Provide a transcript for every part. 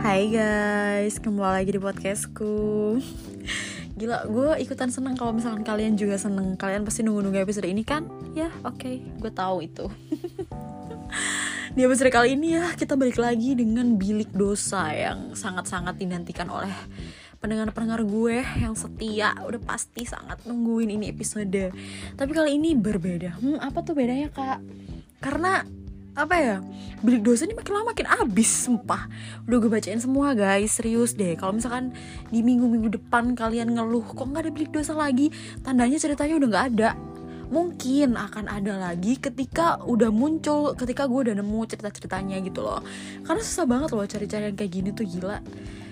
Hai guys, kembali lagi di podcastku. Gila, gue ikutan seneng kalau misalkan kalian juga seneng. Kalian pasti nunggu-nunggu episode ini kan? Ya, oke, okay, gue tahu itu. Di episode kali ini ya, kita balik lagi dengan bilik dosa Yang sangat-sangat dinantikan oleh pendengar-pendengar gue yang setia. Udah pasti sangat nungguin ini episode. Tapi kali ini berbeda. Hmm, apa tuh bedanya kak? Karena apa ya? Bilik dosa ini makin lama makin abis sumpah. Udah gue bacain semua guys. Serius deh. Kalau misalkan di minggu-minggu depan kalian ngeluh kok nggak ada bilik dosa lagi? Tandanya ceritanya udah nggak ada. Mungkin akan ada lagi ketika udah muncul ketika gue udah nemu cerita-ceritanya gitu loh. Karena susah banget loh cari-cari yang kayak gini tuh gila.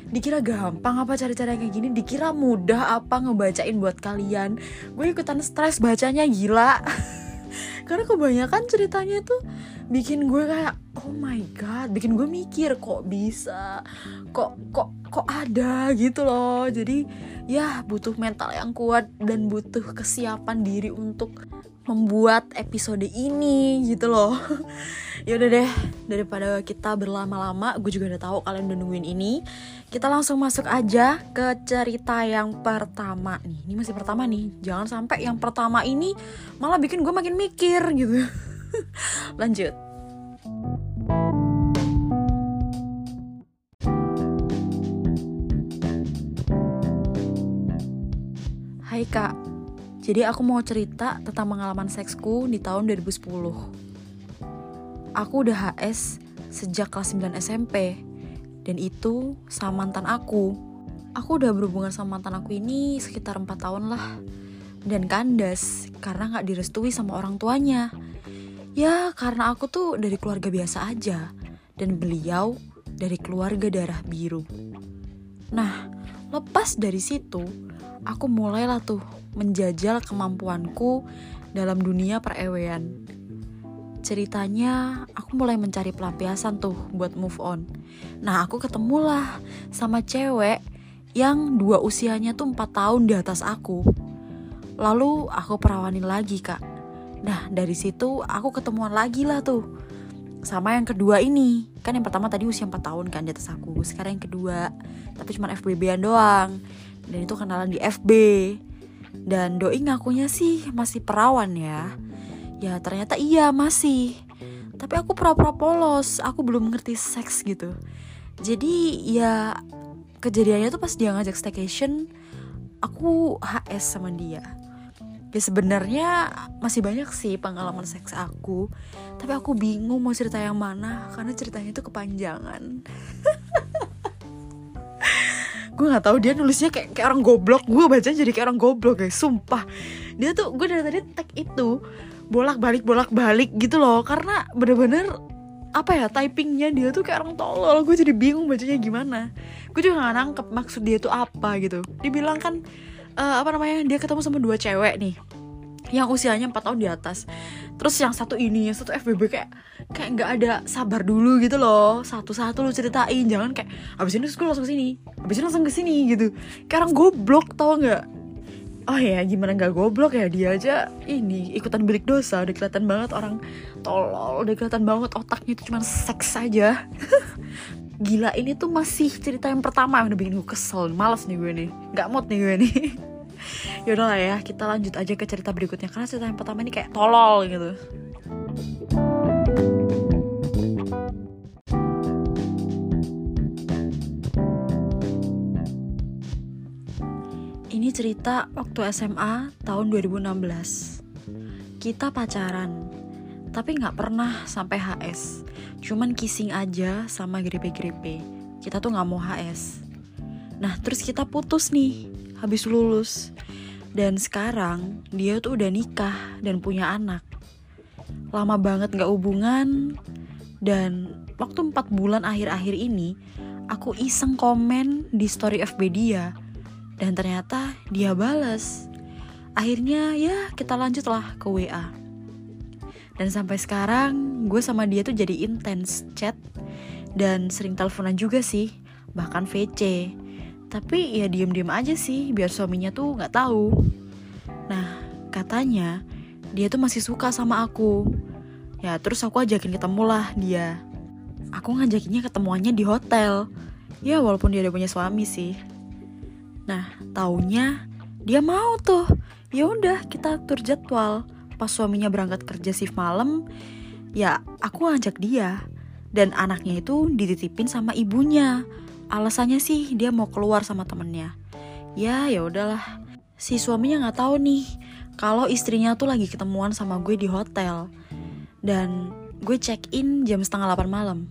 Dikira gampang apa cari-cari yang kayak gini? Dikira mudah apa ngebacain buat kalian? Gue ikutan stres bacanya gila. Karena kebanyakan ceritanya tuh bikin gue kayak oh my god bikin gue mikir kok bisa kok kok kok ada gitu loh. Jadi ya butuh mental yang kuat dan butuh kesiapan diri untuk membuat episode ini gitu loh. Ya udah deh daripada kita berlama-lama gue juga udah tahu kalian udah nungguin ini. Kita langsung masuk aja ke cerita yang pertama. Nih ini masih pertama nih. Jangan sampai yang pertama ini malah bikin gue makin mikir gitu lanjut Hai kak, jadi aku mau cerita tentang pengalaman seksku di tahun 2010. Aku udah HS sejak kelas 9 SMP, dan itu sama mantan aku. Aku udah berhubungan sama mantan aku ini sekitar 4 tahun lah. Dan kandas, karena gak direstui sama orang tuanya. Ya, karena aku tuh dari keluarga biasa aja, dan beliau dari keluarga darah biru. Nah, lepas dari situ, aku mulailah tuh menjajal kemampuanku dalam dunia perewean. Ceritanya, aku mulai mencari pelampiasan tuh buat move on. Nah, aku ketemulah sama cewek yang dua usianya tuh 4 tahun di atas aku. Lalu aku perawanin lagi, Kak. Nah, dari situ aku ketemuan lagi lah tuh. Sama yang kedua ini. Kan yang pertama tadi usia 4 tahun kan di atas aku. Sekarang yang kedua, tapi cuma FBB-an doang. Dan itu kenalan di FB dan doi ngakunya sih masih perawan ya. Ya ternyata iya masih. Tapi aku pura-pura polos. Aku belum ngerti seks gitu. Jadi ya kejadiannya tuh pas dia ngajak staycation aku HS sama dia ya sebenarnya masih banyak sih pengalaman seks aku. Tapi aku bingung mau cerita yang mana karena ceritanya itu kepanjangan. Gue nggak tahu dia nulisnya kayak kayak orang goblok. Gue baca jadi kayak orang goblok guys. Sumpah. Dia tuh gue dari tadi tag itu bolak balik bolak balik gitu loh. Karena bener-bener apa ya typingnya dia tuh kayak orang tolol. Gue jadi bingung bacanya gimana. Gue juga nggak nangkep maksud dia tuh apa gitu. Dibilang kan uh, apa namanya dia ketemu sama dua cewek nih yang usianya 4 tahun di atas. Terus yang satu ini yang satu FBB kayak kayak nggak ada sabar dulu gitu loh. Satu-satu lu ceritain jangan kayak abis ini gue langsung sini abis ini langsung ke sini gitu. Kayak orang goblok tau nggak? Oh ya gimana nggak goblok ya? Dia aja ini ikutan bilik dosa udah kelihatan banget orang tolol udah kelihatan banget otaknya itu cuma seks saja gila ini tuh masih cerita yang pertama. Yang udah bikin gue kesel males nih gue nih nggak mood nih gue nih yaudah lah ya kita lanjut aja ke cerita berikutnya. Karena cerita yang pertama ini kayak tolol gitu. Ini cerita waktu SMA tahun 2016 Kita pacaran Tapi gak pernah sampai HS Cuman kissing aja sama grepe-grepe. Kita tuh gak mau HS Nah terus kita putus nih Habis lulus. Dan sekarang dia tuh udah nikah dan punya anak. Lama banget gak hubungan. Dan waktu 4 bulan akhir-akhir ini Aku iseng komen di story FB dia. Dan ternyata dia bales. Akhirnya ya kita lanjutlah ke WA. Dan sampai sekarang gue sama dia tuh jadi intens chat dan sering teleponan juga sih, bahkan VC. Tapi ya diem-diem aja sih biar suaminya tuh nggak tahu. Nah katanya dia tuh masih suka sama aku. Ya terus aku ajakin ketemu lah dia. Aku ngajakinnya ketemuannya di hotel. ya walaupun dia udah punya suami sih nah taunya dia mau tuh ya udah kita atur jadwal pas suaminya berangkat kerja shift malam ya aku ajak dia. Dan anaknya itu dititipin sama ibunya. Alasannya sih dia mau keluar sama temennya. Ya ya udahlah. Si suaminya nggak tahu nih kalau istrinya tuh lagi ketemuan sama gue di hotel. Dan gue check in jam setengah 8 malam.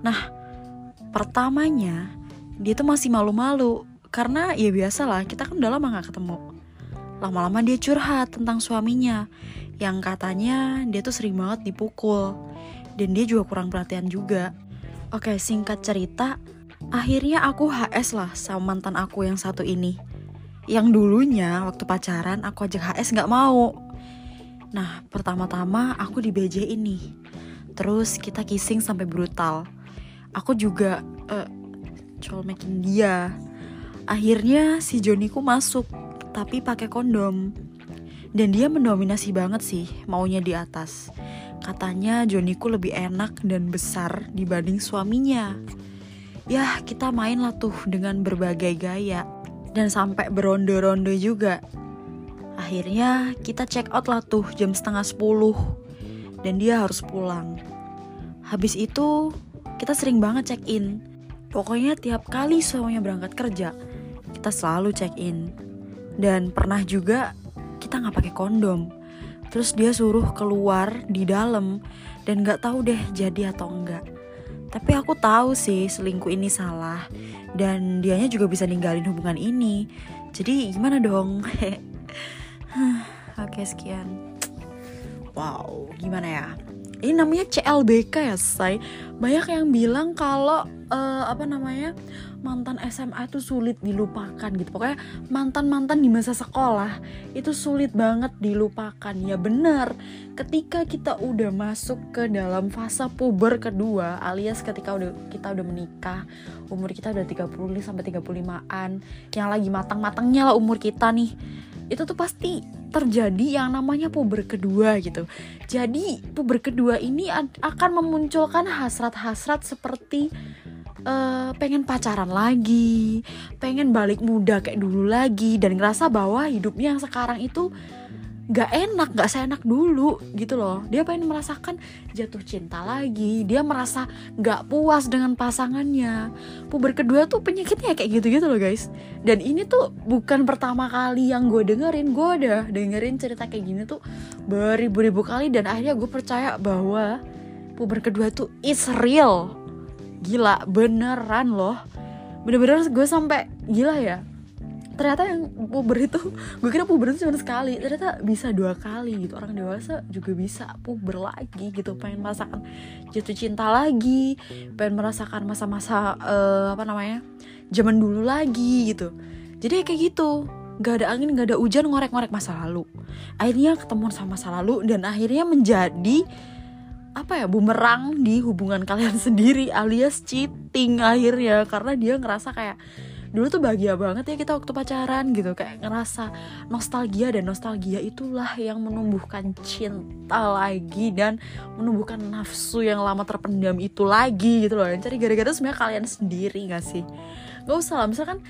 Nah pertamanya dia tuh masih malu-malu. Karena ya biasa lah kita kan udah lama gak ketemu lama-lama dia curhat tentang suaminya. Yang katanya dia tuh sering banget dipukul. Dan dia juga kurang perhatian juga. Oke singkat cerita akhirnya aku HS lah sama mantan aku yang satu ini. Yang dulunya waktu pacaran aku ajak HS gak mau. Nah pertama-tama aku di BJ ini. Terus kita kissing sampai brutal. Aku juga uh, colmekin dia. Akhirnya si Joniku masuk tapi pakai kondom. Dan dia mendominasi banget sih maunya di atas. Katanya Joniku lebih enak dan besar dibanding suaminya. Ya kita main lah tuh dengan berbagai gaya dan sampai beronde-ronde juga. Akhirnya kita check out lah tuh jam setengah sepuluh dan dia harus pulang. Habis itu kita sering banget check in. Pokoknya tiap kali suaminya berangkat kerja kita selalu check in dan pernah juga kita nggak pakai kondom. Terus dia suruh keluar di dalam dan nggak tahu deh jadi atau enggak tapi aku tahu sih selingkuh ini salah dan dianya juga bisa ninggalin hubungan ini. Jadi gimana dong? Oke sekian. Wow gimana ya? Ini namanya CLBK ya say? Banyak yang bilang kalau uh, apa namanya mantan SMA itu sulit dilupakan gitu pokoknya mantan mantan di masa sekolah itu sulit banget dilupakan ya benar ketika kita udah masuk ke dalam fase puber kedua alias ketika udah kita udah menikah umur kita udah 30 sampai 35an yang lagi matang-matangnya lah umur kita nih itu tuh pasti terjadi yang namanya puber kedua gitu. Jadi puber kedua ini akan memunculkan hasrat-hasrat seperti uh, pengen pacaran lagi, pengen balik muda kayak dulu lagi dan ngerasa bahwa hidupnya yang sekarang itu gak enak, gak seenak dulu gitu loh. Dia pengen merasakan jatuh cinta lagi, dia merasa gak puas dengan pasangannya. Puber kedua tuh penyakitnya kayak gitu-gitu loh guys. Dan ini tuh bukan pertama kali yang gue dengerin, gue udah dengerin cerita kayak gini tuh beribu-ribu kali dan akhirnya gue percaya bahwa puber kedua tuh is real. Gila, beneran loh. Bener-bener gue sampai gila ya. Ternyata yang puber itu gue kira puber itu cuma sekali. Ternyata bisa dua kali gitu. Orang dewasa juga bisa puber lagi gitu. Pengen merasakan jatuh cinta lagi. Pengen merasakan masa-masa uh, apa namanya zaman dulu lagi gitu. Jadi kayak gitu. Gak ada angin gak ada hujan ngorek-ngorek masa lalu. Akhirnya ketemu sama masa lalu dan akhirnya menjadi apa ya bumerang di hubungan kalian sendiri alias cheating akhirnya. Karena dia ngerasa kayak dulu tuh bahagia banget ya kita waktu pacaran gitu. Kayak ngerasa nostalgia dan nostalgia itulah yang menumbuhkan cinta lagi dan menumbuhkan nafsu yang lama terpendam itu lagi gitu loh. Yang cari gara-gara sebenarnya kalian sendiri gak sih? Gak usah lah misalkan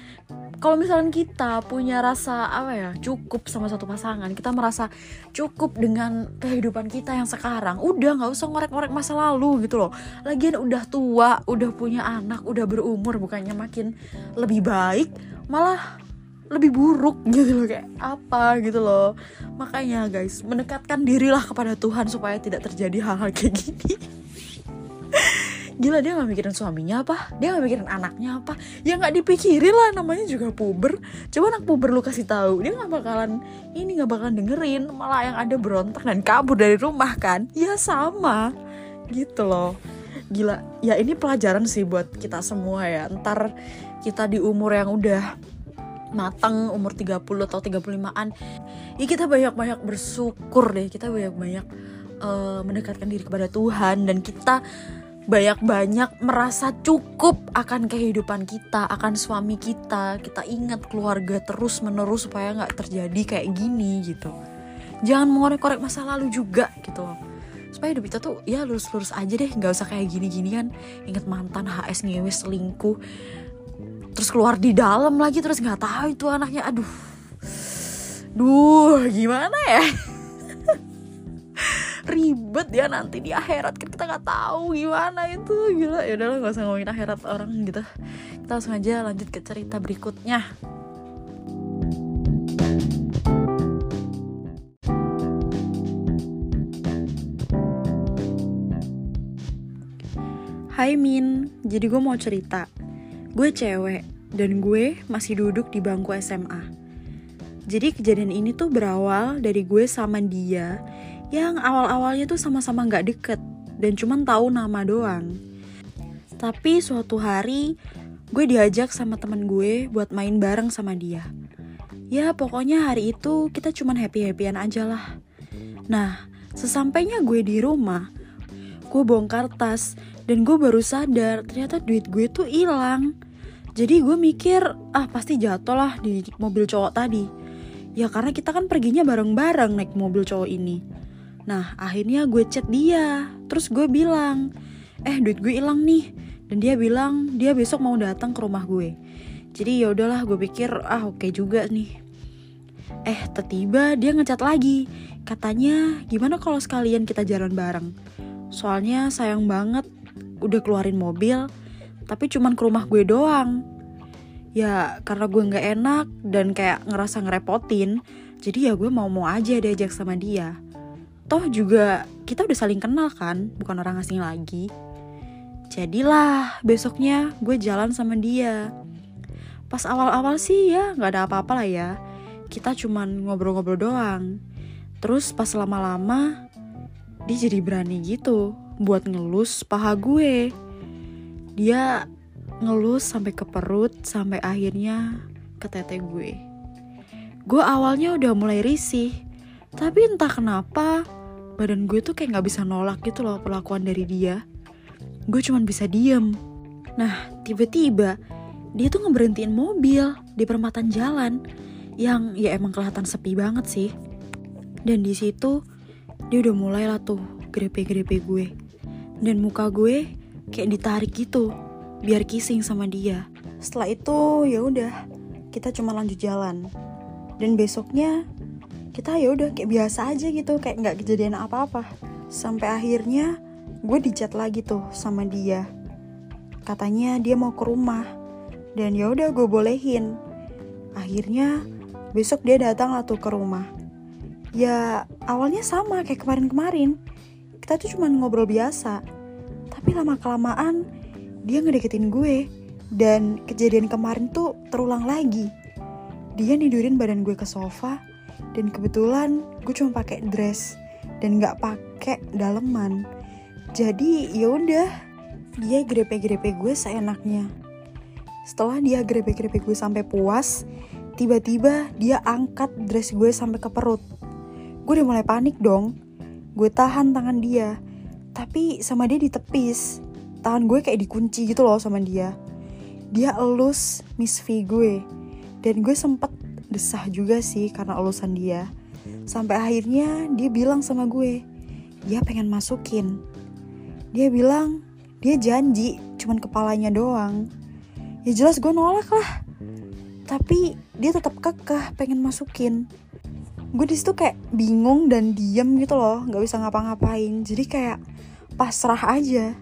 kalau misalnya kita punya rasa apa ya cukup sama satu pasangan kita merasa cukup dengan kehidupan kita yang sekarang udah nggak usah ngorek-ngorek masa lalu gitu loh. Lagian udah tua udah punya anak udah berumur bukannya makin lebih baik malah lebih buruk gitu loh kayak apa gitu loh. Makanya guys mendekatkan dirilah kepada Tuhan supaya tidak terjadi hal-hal kayak gini gila dia nggak mikirin suaminya apa? Dia nggak mikirin anaknya apa? Ya nggak dipikirin lah namanya juga puber. Coba anak puber lu kasih tahu dia nggak bakalan ini nggak bakalan dengerin. Malah yang ada berontak dan kabur dari rumah kan? Ya sama gitu loh. Gila ya ini pelajaran sih buat kita semua ya. Ntar kita di umur yang udah matang umur 30 atau 35an ya kita banyak-banyak bersyukur deh. Kita banyak-banyak uh, mendekatkan diri kepada Tuhan dan kita banyak-banyak merasa cukup akan kehidupan kita, akan suami kita. Kita ingat keluarga terus menerus supaya nggak terjadi kayak gini gitu. Jangan mengorek-korek masa lalu juga gitu. Supaya hidup kita tuh ya lurus-lurus aja deh. Nggak usah kayak gini-gini kan. Inget mantan HS ngewe selingkuh. Terus keluar di dalam lagi terus nggak tahu itu anaknya. Aduh. Duh gimana ya ribet ya nanti di akhirat. Kan kita nggak tahu gimana itu. Gila ya udahlah nggak usah ngomongin akhirat orang gitu. Kita langsung aja lanjut ke cerita berikutnya. Hai Min, jadi gue mau cerita. Gue cewek, dan gue masih duduk di bangku SMA Jadi kejadian ini tuh berawal dari gue sama dia Yang awal-awalnya tuh sama-sama gak deket Dan cuman tahu nama doang. Tapi suatu hari gue diajak sama temen gue buat main bareng sama dia. Ya pokoknya hari itu kita cuman happy-happyan aja lah. Nah, sesampainya gue di rumah, gue bongkar tas dan gue baru sadar ternyata duit gue tuh hilang. Jadi gue mikir ah pasti jatuh lah di mobil cowok tadi. Ya karena kita kan perginya bareng-bareng naik mobil cowok ini nah akhirnya gue chat dia. Terus gue bilang eh duit gue hilang nih. Dan dia bilang dia besok mau datang ke rumah gue. Jadi ya udahlah gue pikir ah oke okay juga nih. Eh tiba dia ngecat lagi. Katanya gimana kalau sekalian kita jalan bareng? Soalnya sayang banget udah keluarin mobil tapi cuman ke rumah gue doang. Ya karena gue nggak enak dan kayak ngerasa ngerepotin jadi ya gue mau-mau aja diajak sama dia toh juga kita udah saling kenal kan bukan orang asing lagi jadilah besoknya gue jalan sama dia pas awal-awal sih ya nggak ada apa-apa lah ya kita cuman ngobrol-ngobrol doang terus pas lama-lama dia jadi berani gitu buat ngelus paha gue. Dia ngelus sampai ke perut sampai akhirnya ke tete gue. Gue awalnya udah mulai risih, tapi entah kenapa badan gue tuh kayak gak bisa nolak gitu loh perlakuan dari dia. Gue cuman bisa diem. Nah, tiba-tiba dia tuh ngeberhentiin mobil di perempatan jalan yang ya emang kelihatan sepi banget sih. Dan di situ dia udah mulai lah tuh grepe-grepe gue dan muka gue kayak ditarik gitu biar kissing sama dia setelah itu ya udah kita cuma lanjut jalan dan besoknya kita ya udah kayak biasa aja gitu kayak nggak kejadian apa-apa. Sampai akhirnya gue dicat lagi tuh sama dia. Katanya dia mau ke rumah dan ya udah gue bolehin. Akhirnya besok dia datang lah tuh ke rumah. Ya awalnya sama kayak kemarin-kemarin. Kita tuh cuma ngobrol biasa. Tapi lama kelamaan dia ngedeketin gue dan kejadian kemarin tuh terulang lagi. Dia nidurin badan gue ke sofa dan kebetulan gue cuma pakai dress dan nggak pakai daleman. Jadi ya udah dia grepe-grepe gue seenaknya. Setelah dia grepe-grepe gue sampai puas tiba-tiba dia angkat dress gue sampai ke perut. Gue udah mulai panik dong. Gue tahan tangan dia tapi sama dia ditepis. Tangan gue kayak dikunci gitu loh sama dia. Dia elus Miss V gue. Dan gue sempet desah juga sih karena elusan dia. Sampai akhirnya dia bilang sama gue dia pengen masukin. Dia bilang dia janji cuman kepalanya doang. Ya jelas gue nolak lah. Tapi dia tetap kekeh pengen masukin. Gue di situ kayak bingung dan diem gitu loh nggak bisa ngapa-ngapain. Jadi kayak pasrah aja.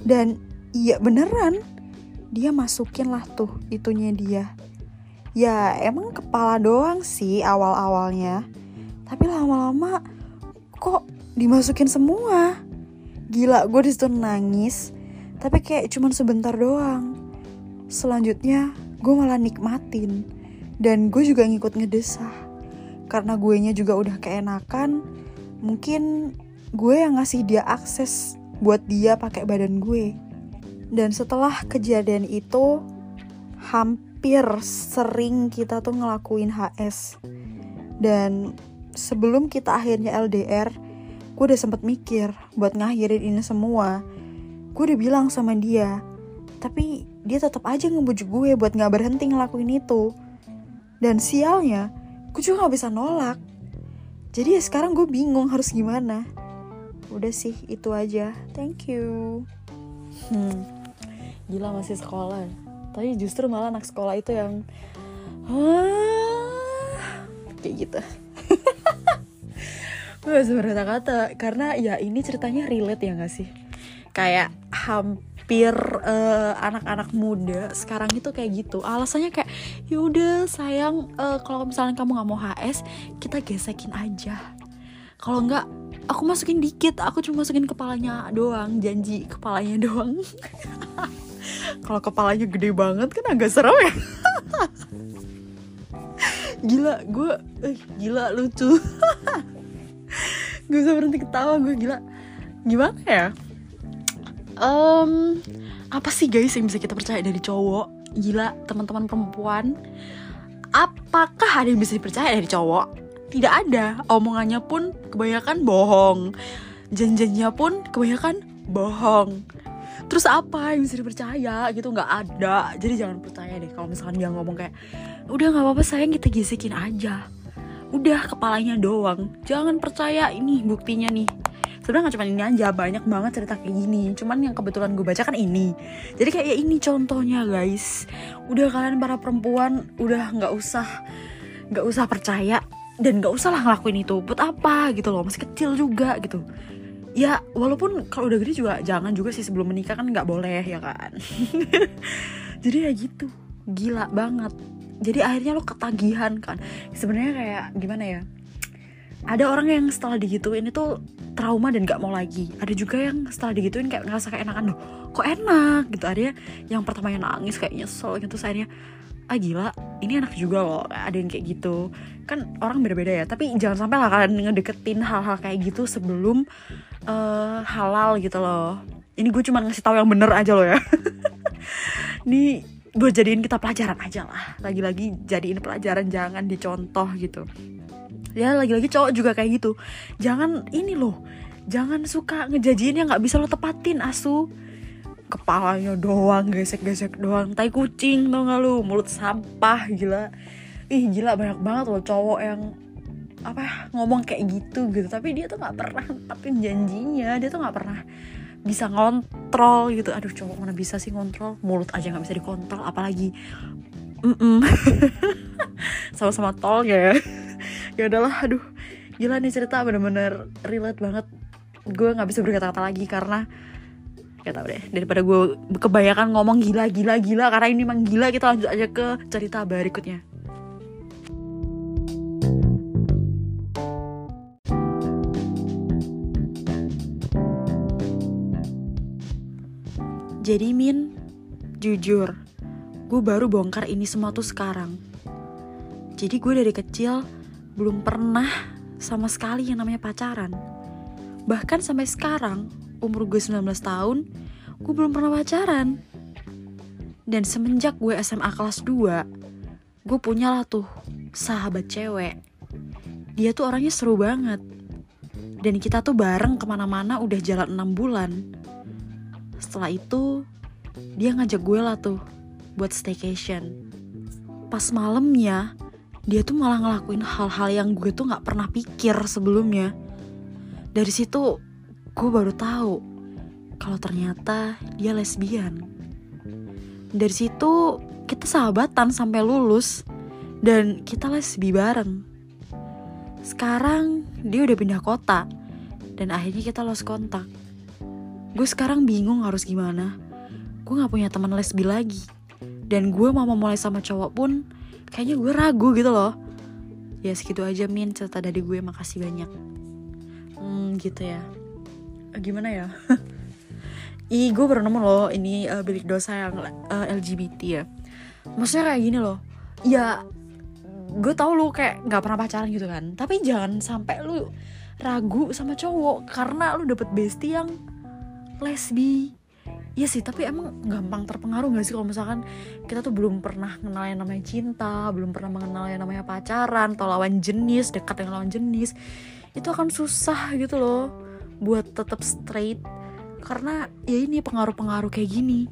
Dan iya beneran dia masukin lah tuh itunya dia ya emang kepala doang sih awal-awalnya. Tapi lama-lama kok dimasukin semua. Gila gue di situ nangis tapi kayak cuman sebentar doang. Selanjutnya gue malah nikmatin. Dan gue juga ngikut ngedesah. Karena gue nya juga udah keenakan mungkin gue yang ngasih dia akses buat dia pakai badan gue. Dan setelah kejadian itu hampir sering kita tuh ngelakuin HS dan sebelum kita akhirnya LDR gue udah sempet mikir buat ngakhirin ini semua. Gue udah bilang sama dia tapi dia tetap aja ngebujuk gue buat nggak berhenti ngelakuin itu. Dan sialnya gue juga gak bisa nolak. Jadi ya sekarang gue bingung harus gimana. Udah sih itu aja. Thank you. Hmm. Gila masih sekolah tapi justru malah anak sekolah itu yang kayak gitu. Gue gak kata karena ya ini ceritanya relate ya gak sih? Kayak hampir eh, anak-anak muda sekarang itu kayak gitu. Alasannya kayak yaudah sayang uh, kalau misalnya kamu nggak mau HS kita gesekin aja. Kalau nggak aku masukin dikit aku cuma masukin kepalanya doang janji kepalanya doang kalau kepalanya gede banget kan agak serem ya. Gila gue eh, gila lucu. Gue bisa berhenti ketawa gue gila. Gimana ya? Um, apa sih guys yang bisa kita percaya dari cowok? Gila teman-teman perempuan. Apakah ada yang bisa dipercaya dari cowok? Tidak ada. Omongannya pun kebanyakan bohong. Janjinya pun kebanyakan bohong terus apa yang bisa dipercaya? Gitu nggak ada. Jadi jangan percaya deh kalau misalkan dia ngomong kayak udah nggak apa-apa sayang kita gesekin aja. Udah kepalanya doang. Jangan percaya ini buktinya nih. Sebenarnya nggak cuma ini aja banyak banget cerita kayak gini. Cuman yang kebetulan gue baca kan ini. Jadi kayak ya ini contohnya guys. Udah kalian para perempuan udah nggak usah nggak usah percaya dan nggak usah lah ngelakuin itu. Buat apa? Gitu loh masih kecil juga gitu ya walaupun kalau udah gede juga jangan juga sih sebelum menikah kan nggak boleh ya kan? Jadi ya gitu. Gila banget. Jadi akhirnya lo ketagihan kan. Sebenarnya kayak gimana ya? Ada orang yang setelah digituin itu trauma dan gak mau lagi. Ada juga yang setelah digituin kayak ngerasa kayak enakan loh kok enak? Gitu. Ada yang pertamanya nangis kayak nyesel gitu. Akhirnya ah gila ini enak juga loh ada yang kayak gitu. Kan orang beda-beda ya tapi jangan sampai lah kalian ngedeketin hal-hal kayak gitu sebelum uh, halal gitu loh. Ini gue cuma ngasih tahu yang bener aja loh ya. Ini gue jadiin kita pelajaran aja lah. Lagi-lagi jadiin pelajaran jangan dicontoh gitu. Ya lagi-lagi cowok juga kayak gitu. Jangan ini loh jangan suka ngejajiin yang nggak bisa lo tepatin asu kepalanya doang gesek-gesek doang. Tai kucing tau gak lu? Mulut sampah gila. Ih gila banyak banget loh cowok yang apa ngomong kayak gitu gitu. Tapi dia tuh nggak pernah tepatin janjinya. Dia tuh nggak pernah bisa ngontrol gitu. Aduh cowok mana bisa sih ngontrol? Mulut aja nggak bisa dikontrol apalagi sama-sama tol ya. Ya udahlah aduh. Gila nih cerita bener-bener relate banget. Gue nggak bisa berkata-kata lagi karena gak tau deh daripada gue kebanyakan ngomong gila gila gila karena ini emang gila kita lanjut aja ke cerita berikutnya Jadi Min, jujur, gue baru bongkar ini semua tuh sekarang. Jadi gue dari kecil belum pernah sama sekali yang namanya pacaran. Bahkan sampai sekarang, umur gue 19 tahun, gue belum pernah pacaran. Dan semenjak gue SMA kelas 2, gue punya lah tuh sahabat cewek. Dia tuh orangnya seru banget. Dan kita tuh bareng ke mana-mana udah jalan 6 bulan setelah itu dia ngajak gue lah tuh buat staycation pas malamnya dia tuh malah ngelakuin hal-hal yang gue tuh nggak pernah pikir sebelumnya dari situ gue baru tahu kalau ternyata dia lesbian. Dari situ kita sahabatan sampai lulus dan kita lesbi bareng. Sekarang dia udah pindah kota dan akhirnya kita lost kontak. Gue sekarang bingung harus gimana. Gue gak punya teman lesbi lagi. Dan gue mau memulai sama cowok pun kayaknya gue ragu gitu loh. Ya segitu aja min cerita dari gue. Makasih banyak. Hmm gitu ya gimana ya Ih, gue baru nemu loh ini uh, bilik dosa yang uh, eh, LGBT ya. Maksudnya kayak gini loh. Ya, gue tau lu kayak nggak pernah pacaran gitu kan. Tapi jangan sampai lu ragu sama cowok karena lu dapet bestie yang lesbi Iya sih, tapi emang gampang terpengaruh gak sih kalau misalkan kita tuh belum pernah kenal yang namanya cinta, belum pernah mengenal yang namanya pacaran, atau lawan jenis, dekat dengan lawan jenis, itu akan susah gitu loh buat tetap straight karena ya ini pengaruh-pengaruh kayak gini.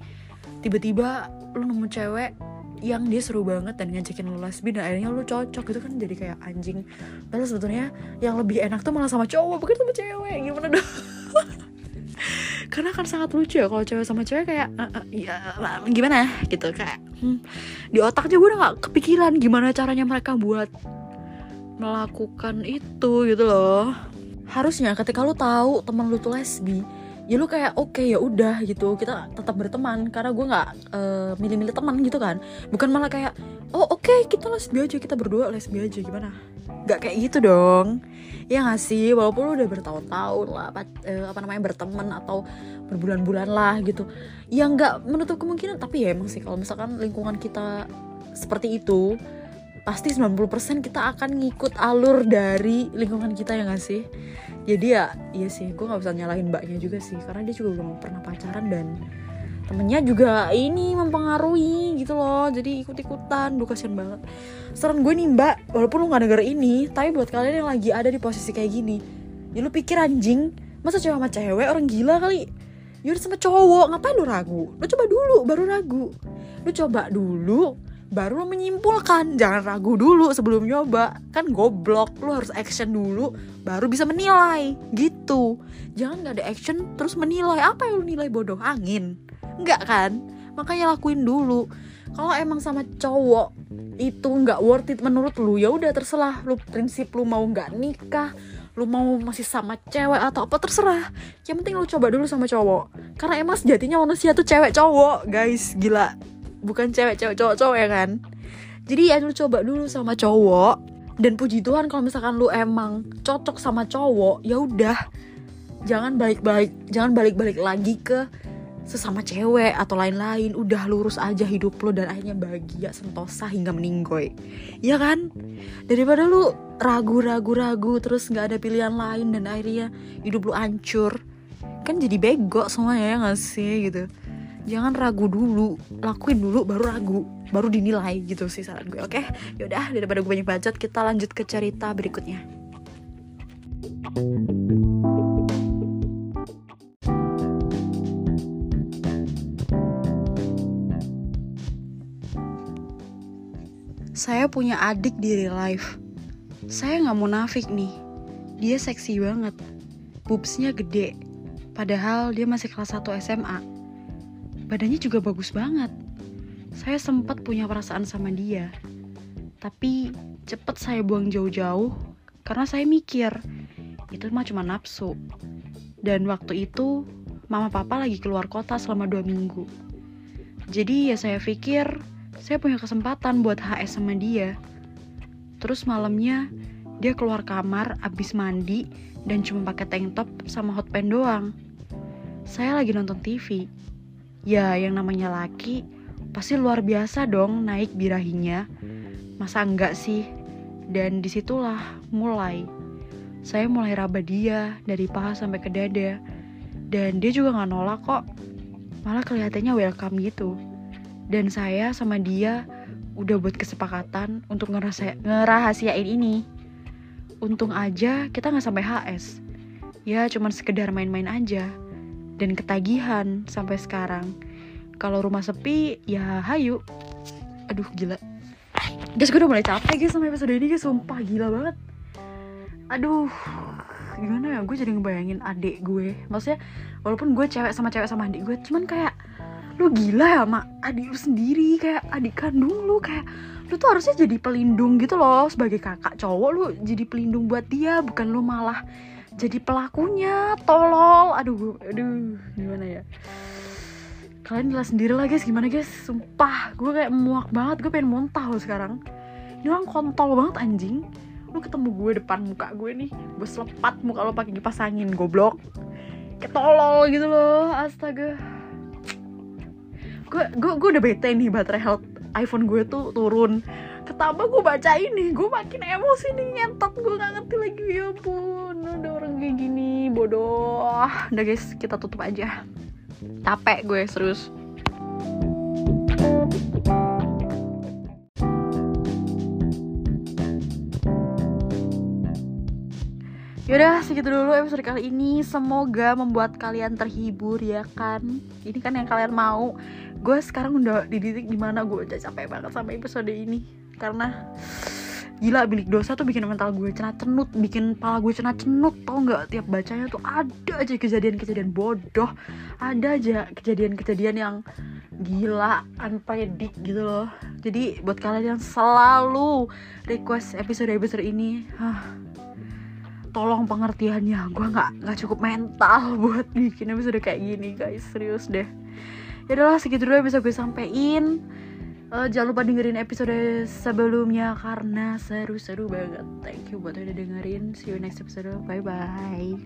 Tiba-tiba lu nemu cewek yang dia seru banget dan ngajakin lu lesbi dan akhirnya lu cocok gitu kan jadi kayak anjing. Padahal sebetulnya yang lebih enak tuh malah sama cowok bukan sama cewek. Gimana dong? karena kan sangat lucu ya kalau cewek sama cewek kayak ya gimana gitu kayak hmm, di otak aja gue udah gak kepikiran gimana caranya mereka buat melakukan itu gitu loh harusnya ketika lu tahu teman lu tuh lesbi ya lu kayak oke okay, ya udah gitu. Kita tetap berteman karena gue nggak uh, milih-milih teman gitu kan. Bukan malah kayak oh oke okay, kita lesbi aja kita berdua lesbi aja gimana? Nggak kayak gitu dong. Ya nggak sih? Walaupun lu udah bertahun-tahun lah apa, uh, apa namanya berteman atau berbulan-bulan lah gitu. Ya nggak menutup kemungkinan tapi ya emang sih kalau misalkan lingkungan kita seperti itu pasti 90% kita akan ngikut alur dari lingkungan kita ya gak sih? Jadi ya iya sih gue nggak bisa nyalahin mbaknya juga sih karena dia juga belum pernah pacaran dan temennya juga ini mempengaruhi gitu loh. Jadi ikut-ikutan duh kasihan banget. Saran gue nih mbak walaupun lu gak denger ini tapi buat kalian yang lagi ada di posisi kayak gini ya lu pikir anjing masa cewek sama cewek orang gila kali? Yaudah sama cowok ngapain lu ragu? Lu coba dulu baru ragu. Lu coba dulu baru lo menyimpulkan. Jangan ragu dulu sebelum nyoba. Kan goblok lo harus action dulu baru bisa menilai. Gitu. Jangan nggak ada action terus menilai. Apa yang lo nilai? Bodoh angin. Nggak kan? Makanya lakuin dulu. Kalau emang sama cowok itu nggak worth it menurut lu ya udah terserah. Lu prinsip lu mau nggak nikah lu mau masih sama cewek atau apa terserah. Yang penting lu coba dulu sama cowok. Karena emang sejatinya manusia tuh cewek cowok guys. Gila bukan cewek-cewek cowok-cowok ya kan? Jadi ya lu coba dulu sama cowok. Dan puji Tuhan kalau misalkan lu emang cocok sama cowok ya udah. Jangan balik-balik jangan balik-balik lagi ke sesama cewek atau lain-lain. Udah lurus aja hidup lo dan akhirnya bahagia sentosa hingga meninggoy. Ya kan? Daripada lu ragu-ragu ragu terus nggak ada pilihan lain dan akhirnya hidup lu hancur. Kan jadi bego semuanya ya gak sih gitu jangan ragu dulu lakuin dulu baru ragu baru dinilai gitu sih saran gue oke? Yaudah daripada gue banyak bacot kita lanjut ke cerita berikutnya. Saya punya adik di real life. Saya nggak munafik nih. Dia seksi banget. Boobsnya gede. Padahal dia masih kelas 1 SMA badannya juga bagus banget. Saya sempat punya perasaan sama dia, tapi cepet saya buang jauh-jauh karena saya mikir itu mah cuma nafsu. Dan waktu itu mama papa lagi keluar kota selama dua minggu. Jadi ya saya pikir saya punya kesempatan buat HS sama dia. Terus malamnya dia keluar kamar abis mandi dan cuma pakai tank top sama hot pen doang. Saya lagi nonton TV Ya, yang namanya laki pasti luar biasa dong naik birahinya. Masa enggak sih? Dan di situlah mulai. Saya mulai raba dia dari paha sampai ke dada. Dan dia juga gak nolak kok. Malah kelihatannya welcome gitu. Dan saya sama dia udah buat kesepakatan untuk ngerasa ngerahasiain ini. Untung aja kita gak sampai HS. Ya cuman sekedar main-main aja dan ketagihan sampai sekarang. Kalau rumah sepi, ya hayu. Aduh, gila. Guys, gue udah mulai capek guys sama episode ini guys, sumpah gila banget. Aduh, gimana ya? Gue jadi ngebayangin adik gue. Maksudnya, walaupun gue cewek sama cewek sama adik gue, cuman kayak lu gila ya sama adik lu sendiri kayak adik kandung lu kayak lu tuh harusnya jadi pelindung gitu loh sebagai kakak cowok lu jadi pelindung buat dia bukan lu malah jadi pelakunya tolol. Aduh aduh gimana ya? Kalian jelas sendiri lah guys. Gimana guys? Sumpah gue kayak muak banget. Gue pengen muntah loh sekarang. Ini orang kontol banget anjing. Lu ketemu gue depan muka gue nih. Gue selepat muka lo pakai kipas angin goblok. Kayak tolol gitu loh. Astaga. Gue gue gue udah bete nih baterai health iPhone gue tuh turun ketambah gue baca ini gue makin emosi nih nyentot gue gak ngerti lagi. Ya pun udah orang kayak gini bodoh. Udah guys kita tutup aja. Capek gue serius. Yaudah segitu dulu episode kali ini. Semoga membuat kalian terhibur ya kan? Ini kan yang kalian mau. Gue sekarang udah di titik di mana gue udah capek banget sama episode ini karena gila bilik dosa tuh bikin mental gue cenat cenut bikin pala gue cenat cenut tau nggak? Tiap bacanya tuh ada aja kejadian-kejadian bodoh ada aja kejadian-kejadian yang gila unpredik gitu loh. Jadi buat kalian yang selalu request episode-episode ini huh, tolong pengertiannya. Gue nggak nggak cukup mental buat bikin episode kayak gini guys. Serius deh. Ya udahlah segitu dulu yang bisa gue sampein uh, jangan lupa dengerin episode sebelumnya karena seru-seru banget. Thank you buat udah dengerin. See you next episode. Bye bye